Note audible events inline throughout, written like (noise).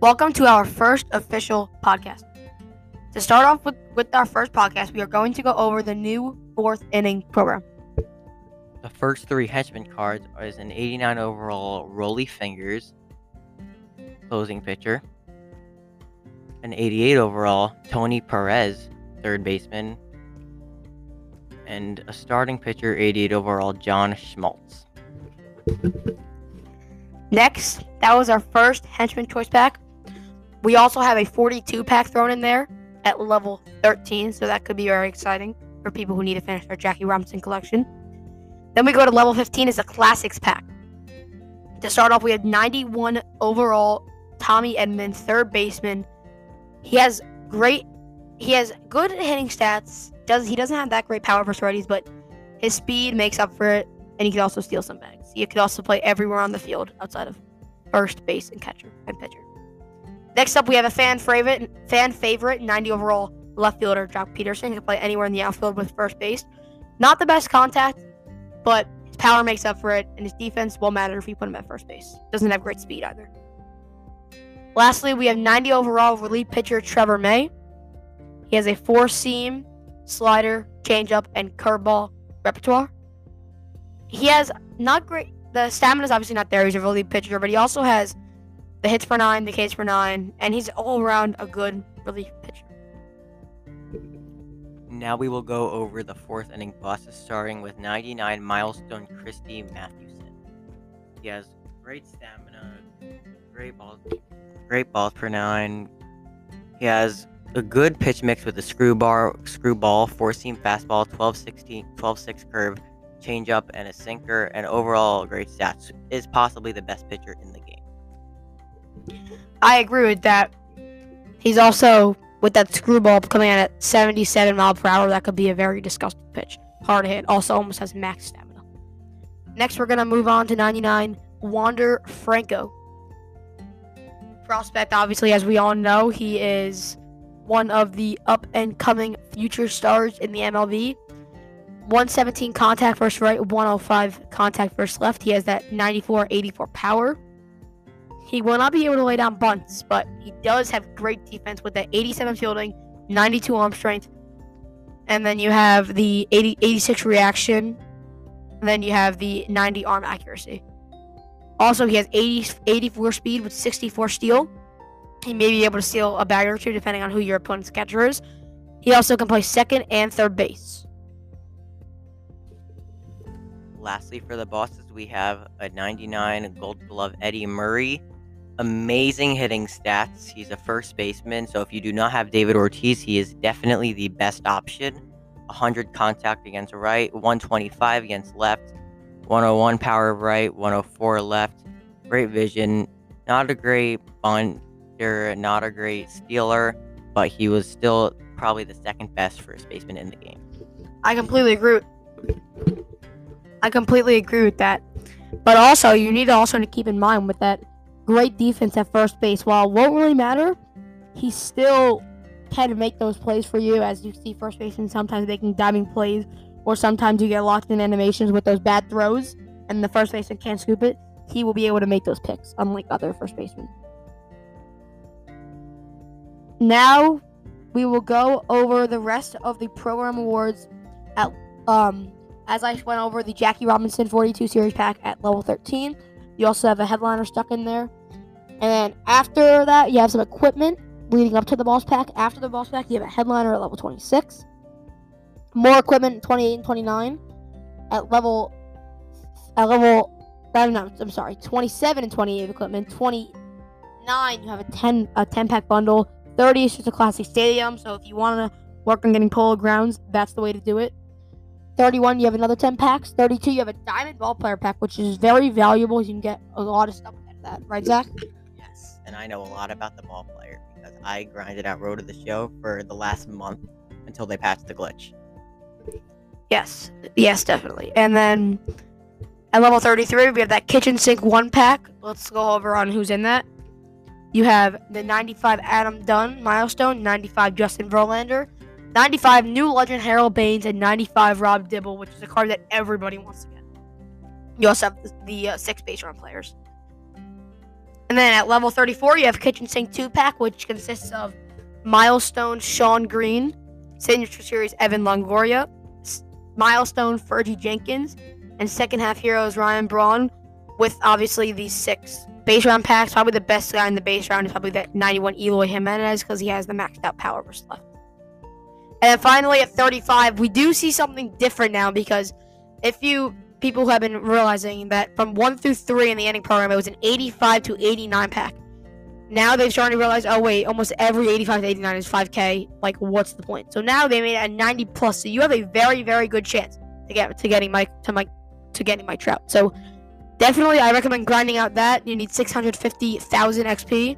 Welcome to our first official podcast. To start off with, with our first podcast, we are going to go over the new fourth inning program. The first three henchman cards is an 89 overall Rollie Fingers, closing pitcher, an 88 overall Tony Perez, third baseman, and a starting pitcher 88 overall John Smoltz. Next, that was our first henchman choice pack. We also have a 42 pack thrown in there at level 13, so that could be very exciting for people who need to finish their Jackie Robinson collection. Then we go to level 15 is a classics pack. To start off, we have 91 overall Tommy Edman, third baseman. He has great, he has good hitting stats. Does he doesn't have that great power for righties, but his speed makes up for it, and he can also steal some bags. He could also play everywhere on the field outside of first base and catcher and pitcher. Next up, we have a fan favorite, fan favorite, 90 overall left fielder, Joc Pederson. He can play anywhere in the outfield with first base. Not the best contact, but his power makes up for it, and his defense won't matter if you put him at first base. Doesn't have great speed either. Lastly, we have 90 overall relief pitcher Trevor May. He has a four seam, slider, changeup, and curveball repertoire. He has not great. The stamina is obviously not there. He's a relief pitcher, but he also has the hits per nine, the Ks per nine, and he's all around a good relief pitcher. Now we will go over the fourth inning bosses, starting with 99 milestone Christy Mathewson. He has great stamina, great balls, great balls per nine. He has a good pitch mix with a screwball, screwball, four seam fastball, 12 16, 12 6 curve, changeup, and a sinker, and overall great stats. Is possibly the best pitcher in the. I agree with that. He's also with that screwball coming in at 77 mile per hour. That could be a very disgusting pitch. Hard hit. Also, almost has max stamina. Next, we're gonna move on to 99 Wander Franco. Prospect, obviously, as we all know, he is one of the up and coming future stars in the MLB. 117 contact versus right, 105 contact versus left. He has that 94 84 power. He will not be able to lay down bunts, but he does have great defense with that 87 fielding, 92 arm strength. And then you have the 80, 86 reaction. Then you have the 90 arm accuracy. Also, he has 80, 84 speed with 64 steal. He may be able to steal a bag or two depending on who your opponent's catcher is. He also can play second and third base. Lastly, for the bosses, we have a 99 Gold Glove Eddie Murray. Amazing hitting stats. He's a first baseman, so if you do not have David Ortiz, he is definitely the best option. 100 contact against right, 125 against left, 101 power of right, 104 left. Great vision. Not a great bunter, not a great stealer, but he was still probably the second best first baseman in the game. I completely agree. I completely agree with that. But also, you need also to keep in mind with that great defense at first base. While it won't really matter, he still can make those plays for you. As you see, first basemen sometimes making diving plays, or sometimes you get locked in animations with those bad throws, and the first baseman can't scoop it. He will be able to make those picks, unlike other first basemen. Now, we will go over the rest of the program awards at um as I went over the Jackie Robinson 42 series pack at level 13. You also have a headliner stuck in there. And then after that, you have some equipment leading up to the boss pack. After the boss pack, you have a headliner at level 26. More equipment 28 and 29. At level at level uh, no, I'm sorry, 27 and 28 equipment. 29, you have a 10 a 10 pack bundle. 30 is just a classic stadium. So if you want to work on getting polo grounds, that's the way to do it. 31, you have another 10 packs. 32, you have a diamond ball player pack, which is very valuable. You can get a lot of stuff with that, right, Zach? And I know a lot about the ball player because I grinded out Road to the Show for the last month until they patched the glitch. Yes, yes, definitely. And then at level 33, we have that kitchen sink one pack. Let's go over on who's in that. You have the 95 Adam Dunn milestone, 95 Justin Verlander, 95 new legend Harold Baines, and 95 Rob Dibble, which is a card that everybody wants to get. You also have the, the uh, six base run players. And then at level 34, you have Kitchen Sink 2 pack, which consists of Milestone Shawn Green, Signature Series Evan Longoria, Milestone Fergie Jenkins, and second half heroes Ryan Braun, with obviously these six base round packs. Probably the best guy in the base round is probably that 91 Eloy Jimenez because he has the maxed out power versus left. And then finally at 35, we do see something different now because if you people who have been realizing that from one through three in the ending program, it was an 85 to 89 pack. Now they've started to realize, oh wait, almost every 85 to 89 is 5K. Like, what's the point? So now they made it a 90 plus. So you have a very, very good chance to get to getting Mike to Mike to getting Mike Trout. So definitely, I recommend grinding out that. You need 650,000 XP.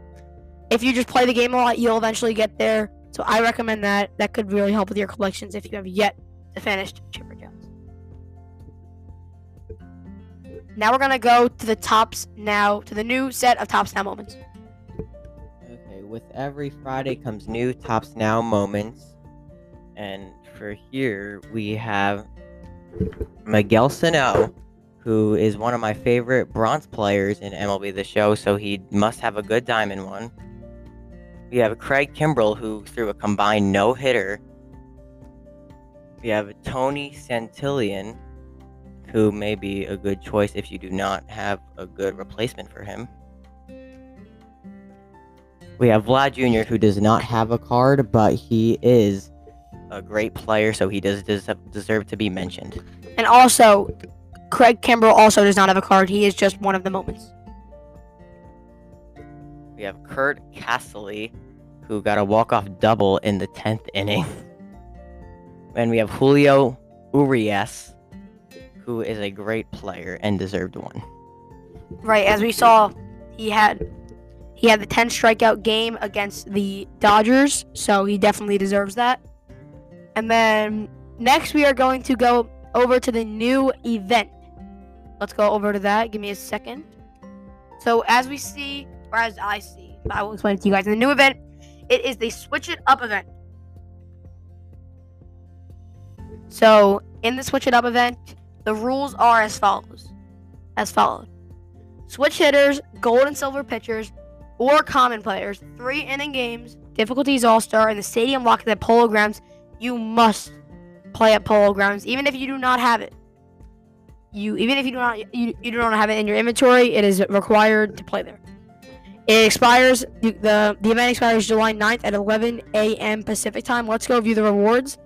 If you just play the game a lot, you'll eventually get there. So I recommend that. That could really help with your collections if you have yet to finish Chipper Now we're gonna go to the Topps now to the new set of Topps now moments. Okay, with every Friday comes new Topps Now moments. And for here, we have Miguel Sano, who is one of my favorite bronze players in MLB The Show, so he must have a good diamond one. We have Craig Kimbrel, who threw a combined no hitter. We have Tony Santillan, who may be a good choice if you do not have a good replacement for him. We have Vlad Jr., who does not have a card, but he is a great player, so he does deserve to be mentioned. And also, Craig Kimbrel also does not have a card. He is just one of the moments. We have Curt Casali, who got a walk-off double in the 10th inning. (laughs) And we have Julio Urias, who is a great player and deserved one. Right, as we saw, he had he had the 10 strikeout game against the Dodgers, so he definitely deserves that. And then next we are going to go over to the new event. Let's go over to that. Give me a second. So as we see, or as I see, I will explain it to you guys. In the new event, it is the Switch It Up event. So in the Switch It Up event, the rules are as follows. As followed. Switch hitters, gold and silver pitchers, or common players, three inning games, difficulties all star, and the stadium locked at polo grounds. You must play at polo grounds, even if you do not have it. You even if you do not you, you do not have it in your inventory, it is required to play there. It expires the the event expires July 9th at 11 a.m. Pacific time. Let's go view the rewards.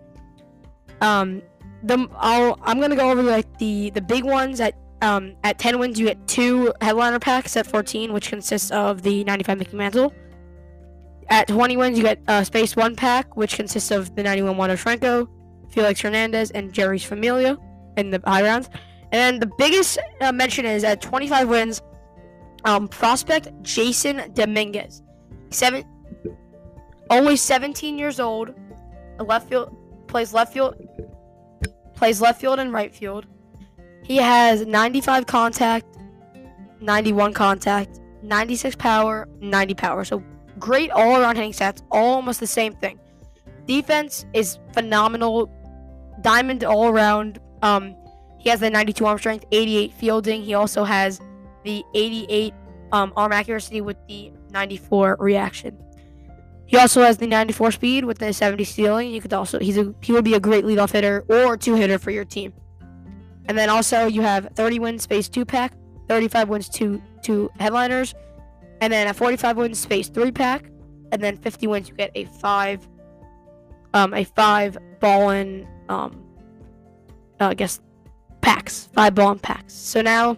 Um, the I'll I'm gonna go over like the the big ones at um at 10 wins you get two headliner packs at 14, which consists of the 95 Mickey Mantle. At 20 wins you get a Space One pack, which consists of the 91 Wander Franco, Felix Hernandez, and Jeurys Familia in the high rounds. And the biggest uh, mention is at 25 wins, um, prospect Jasson Dominguez, seven, only 17 years old, left field plays left field, plays left field and right field. He has 95 contact, 91 contact, 96 power, 90 power. So great all around hitting stats, all almost the same thing. Defense is phenomenal, diamond all around. Um, he has the 92 arm strength, 88 fielding. He also has the 88 um, arm accuracy with the 94 reaction. He also has the 94 speed with the 70 stealing. You could also he's a he would be a great leadoff hitter or two hitter for your team. And then also you have 30 wins space two pack, 35 wins two two headliners, and then a 45 wins space three pack, and then 50 wins you get a five um a five ball in um uh, I guess packs five ball in packs. So now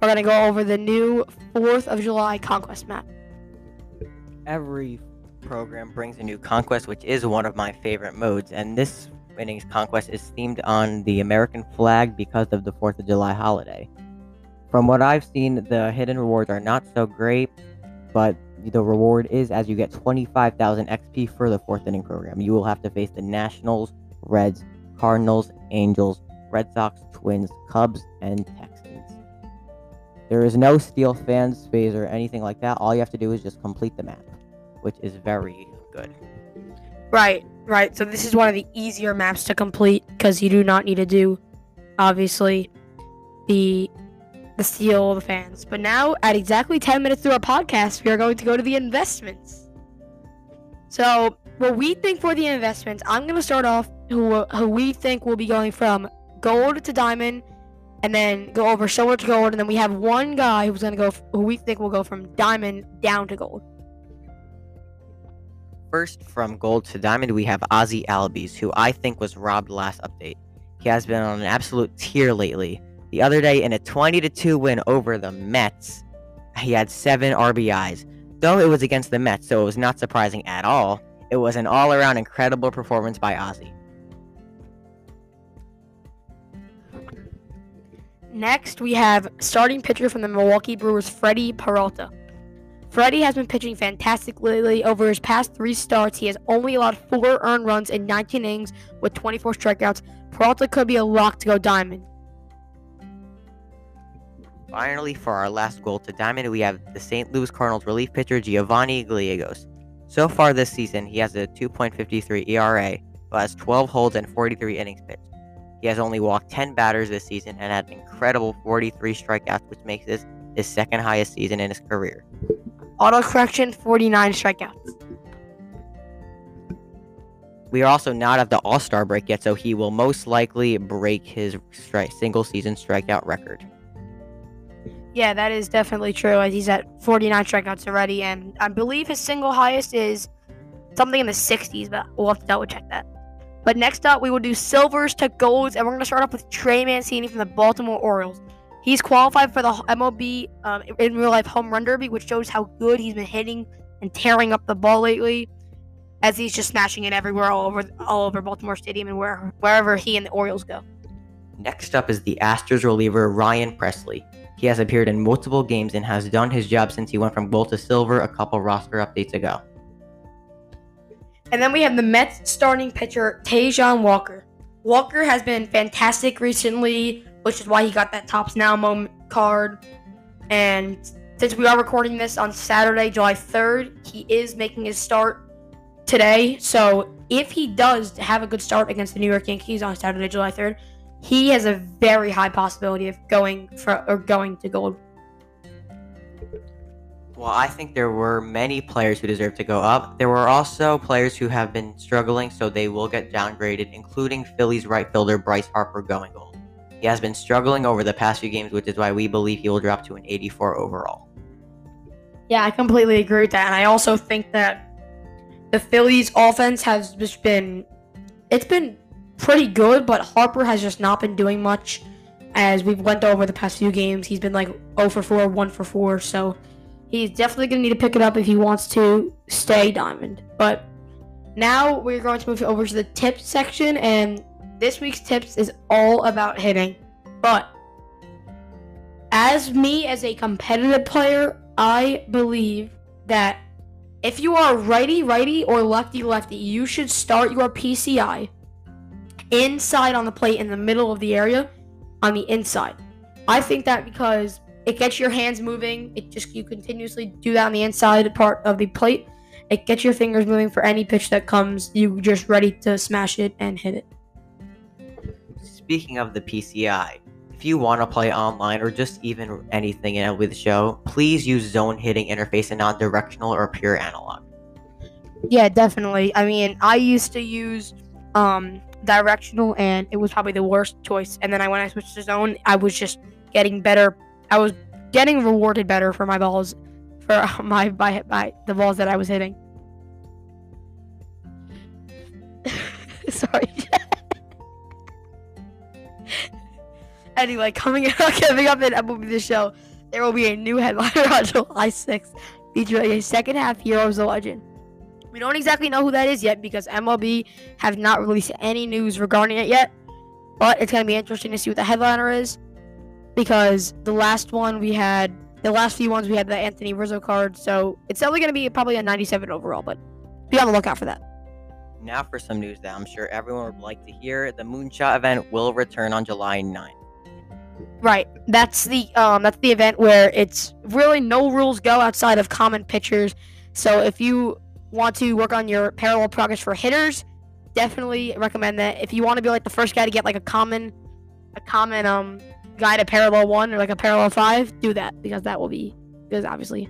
we're gonna go over the new Fourth of July conquest map. Every program brings a new conquest, which is one of my favorite modes, and this innings conquest is themed on the American flag because of the 4th of July holiday. From what I've seen, the hidden rewards are not so great, but the reward is as you get 25,000 XP for the 4th inning program. You will have to face the Nationals, Reds, Cardinals, Angels, Red Sox, Twins, Cubs, and Texans. There is no steal fans phase or anything like that. All you have to do is just complete the map, which is very good. Right, right. So this is one of the easier maps to complete because you do not need to do, obviously, the the steal the fans. But now, at exactly 10 minutes through our podcast, we are going to go to the investments. So, what we think for the investments, I'm going to start off who, who we think will be going from gold to diamond and then go over silver to gold. And then we have one guy who's going to go, who we think will go from diamond down to gold. First, from gold to diamond, we have Ozzie Albies, who I think was robbed last update. He has been on an absolute tear lately. The other day, in a 20 2 win over the Mets, he had seven RBIs. Though it was against the Mets, so it was not surprising at all, it was an all around incredible performance by Ozzie. Next, we have starting pitcher from the Milwaukee Brewers, Freddie Peralta. Freddie has been pitching fantastically lately. Over his past three starts, he has only allowed four earned runs in 19 innings with 24 strikeouts. Peralta could be a lock to go diamond. Finally, for our last goal to diamond, we have the St. Louis Cardinals relief pitcher Giovanni Gallegos. So far this season, he has a 2.53 ERA, but has 12 holds and 43 innings pitched. He has only walked 10 batters this season and had an incredible 43 strikeouts, which makes this his second highest season in his career. Auto correction 49 strikeouts. We are also not at the All Star break yet, so he will most likely break his stri- single season strikeout record. Yeah, that is definitely true. As he's at 49 strikeouts already, and I believe his single highest is something in the 60s, but we'll have to double check that. But next up, we will do silvers to golds, and we're going to start off with Trey Mancini from the Baltimore Orioles. He's qualified for the MLB um, in real life home run derby, which shows how good he's been hitting and tearing up the ball lately, as he's just smashing it everywhere all over all over Baltimore Stadium and where, wherever he and the Orioles go. Next up is the Astros reliever Ryan Pressly. He has appeared in multiple games and has done his job since he went from gold to silver a couple roster updates ago. And then we have the Mets starting pitcher Taijuan Walker. Walker has been fantastic recently, which is why he got that Topps Now moment card. And since we are recording this on Saturday, July 3rd, he is making his start today. So if he does have a good start against the New York Yankees on Saturday, July 3rd, he has a very high possibility of going for or going to gold. Well, I think there were many players who deserve to go up. There were also players who have been struggling, so they will get downgraded, including Phillies right fielder Bryce Harper going gold. He has been struggling over the past few games, which is why we believe he will drop to an 84 overall. Yeah, I completely agree with that. And I also think that the Phillies offense has just been it's been pretty good, but Harper has just not been doing much as we've went over the past few games. He's been like 0 for 4, 1 for 4, so he's definitely going to need to pick it up if he wants to stay diamond. But now we're going to move over to the tip section and this week's tips is all about hitting. But as me as a competitive player, I believe that if you are righty righty or lefty lefty, you should start your PCI inside on the plate in the middle of the area on the inside. I think that because it gets your hands moving, it just you continuously do that on the inside part of the plate. It gets your fingers moving for any pitch that comes. You just ready to smash it and hit it. Speaking of the PCI, if you want to play online or just even anything in with show, please use zone hitting interface and non directional or pure analog. Yeah, definitely. I mean, I used to use um directional and it was probably the worst choice. And then I when I switched to zone, I was just getting better. I was getting rewarded better for my balls for (laughs) my by, by the balls that I was hitting. (laughs) Sorry. Anyway, coming (laughs) coming up in MLB the show, there will be a new headliner on (laughs) July 6th featuring a second half Heroes of Legend. We don't exactly know who that is yet because MLB have not released any news regarding it yet. But it's going to be interesting to see what the headliner is because the last one we had, the last few ones we had the Anthony Rizzo card. So it's definitely going to be probably a 97 overall, but be on the lookout for that. Now for some news that I'm sure everyone would like to hear. The Moonshot event will return on July 9th. Right. That's the um that's the event where it's really no rules go outside of common pitchers. So if you want to work on your parallel progress for hitters, definitely recommend that. If you want to be like the first guy to get like a common, a common um guide a parallel one or like a parallel five, do that because that will be because obviously,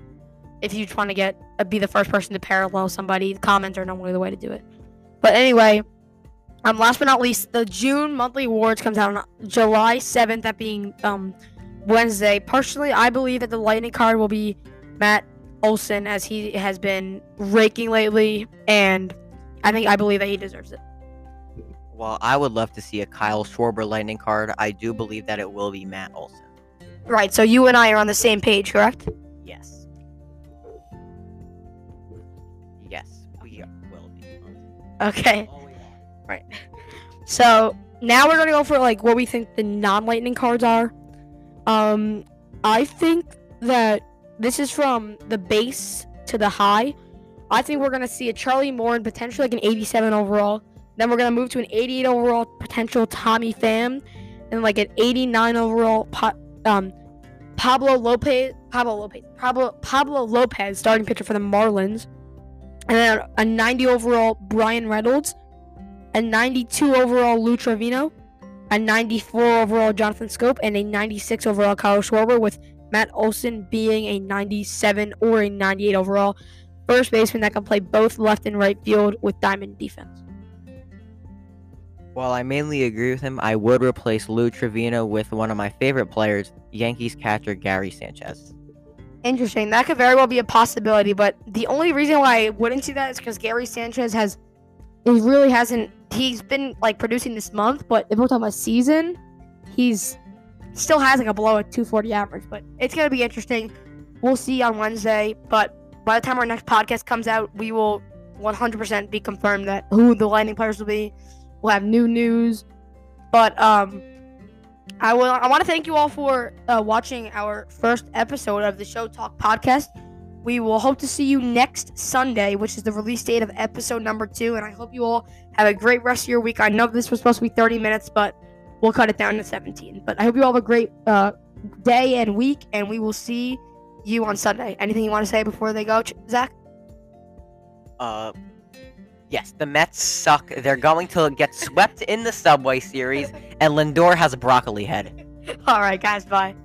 if you want to get uh, be the first person to parallel somebody, comments are normally the way to do it. But anyway, um, last but not least, the June monthly awards comes out on July seventh, that being um Wednesday. Personally, I believe that the lightning card will be Matt Olson as he has been raking lately, and I think I believe that he deserves it. Well, I would love to see a Kyle Schwarber lightning card. I do believe that it will be Matt Olson. Right. So you and I are on the same page, correct? Yes. Yes, we will be. Okay. Are. So now we're gonna go for like what we think the non-lightning cards are. Um, I think that this is from the base to the high. I think we're gonna see a Charlie Moore and potentially like an 87 overall. Then we're gonna move to an 88 overall potential Tommy Pham, and like an 89 overall pa- um, Pablo Lopez. Pablo Lopez. Pablo Pablo Lopez starting pitcher for the Marlins, and then a 90 overall Bryan Reynolds a 92 overall Lou Trivino, a 94 overall Jonathan Schoop, and a 96 overall Kyle Schwarber, with Matt Olson being a 97 or a 98 overall first baseman that can play both left and right field with diamond defense. While I mainly agree with him, I would replace Lou Trivino with one of my favorite players, Yankees catcher Gary Sanchez. Interesting. That could very well be a possibility, but the only reason why I wouldn't see that is because Gary Sanchez has, he really hasn't. He's been like producing this month, but if we're talking about season, he's still has like a below a 240 average. But it's gonna be interesting. We'll see on Wednesday. But by the time our next podcast comes out, we will 100% be confirmed that who the Lightning players will be. We'll have new news. But um, I will. I want to thank you all for uh, watching our first episode of the Show Talk podcast. We will hope to see you next Sunday, which is the release date of episode number two. And I hope you all have a great rest of your week. I know this was supposed to be 30 minutes, but we'll cut it down to 17. But I hope you all have a great uh, day and week, and we will see you on Sunday. Anything you want to say before they go, Zach? Uh, yes, the Mets suck. They're going to get swept in the Subway Series, and Lindor has a broccoli head. (laughs) All right, guys. Bye.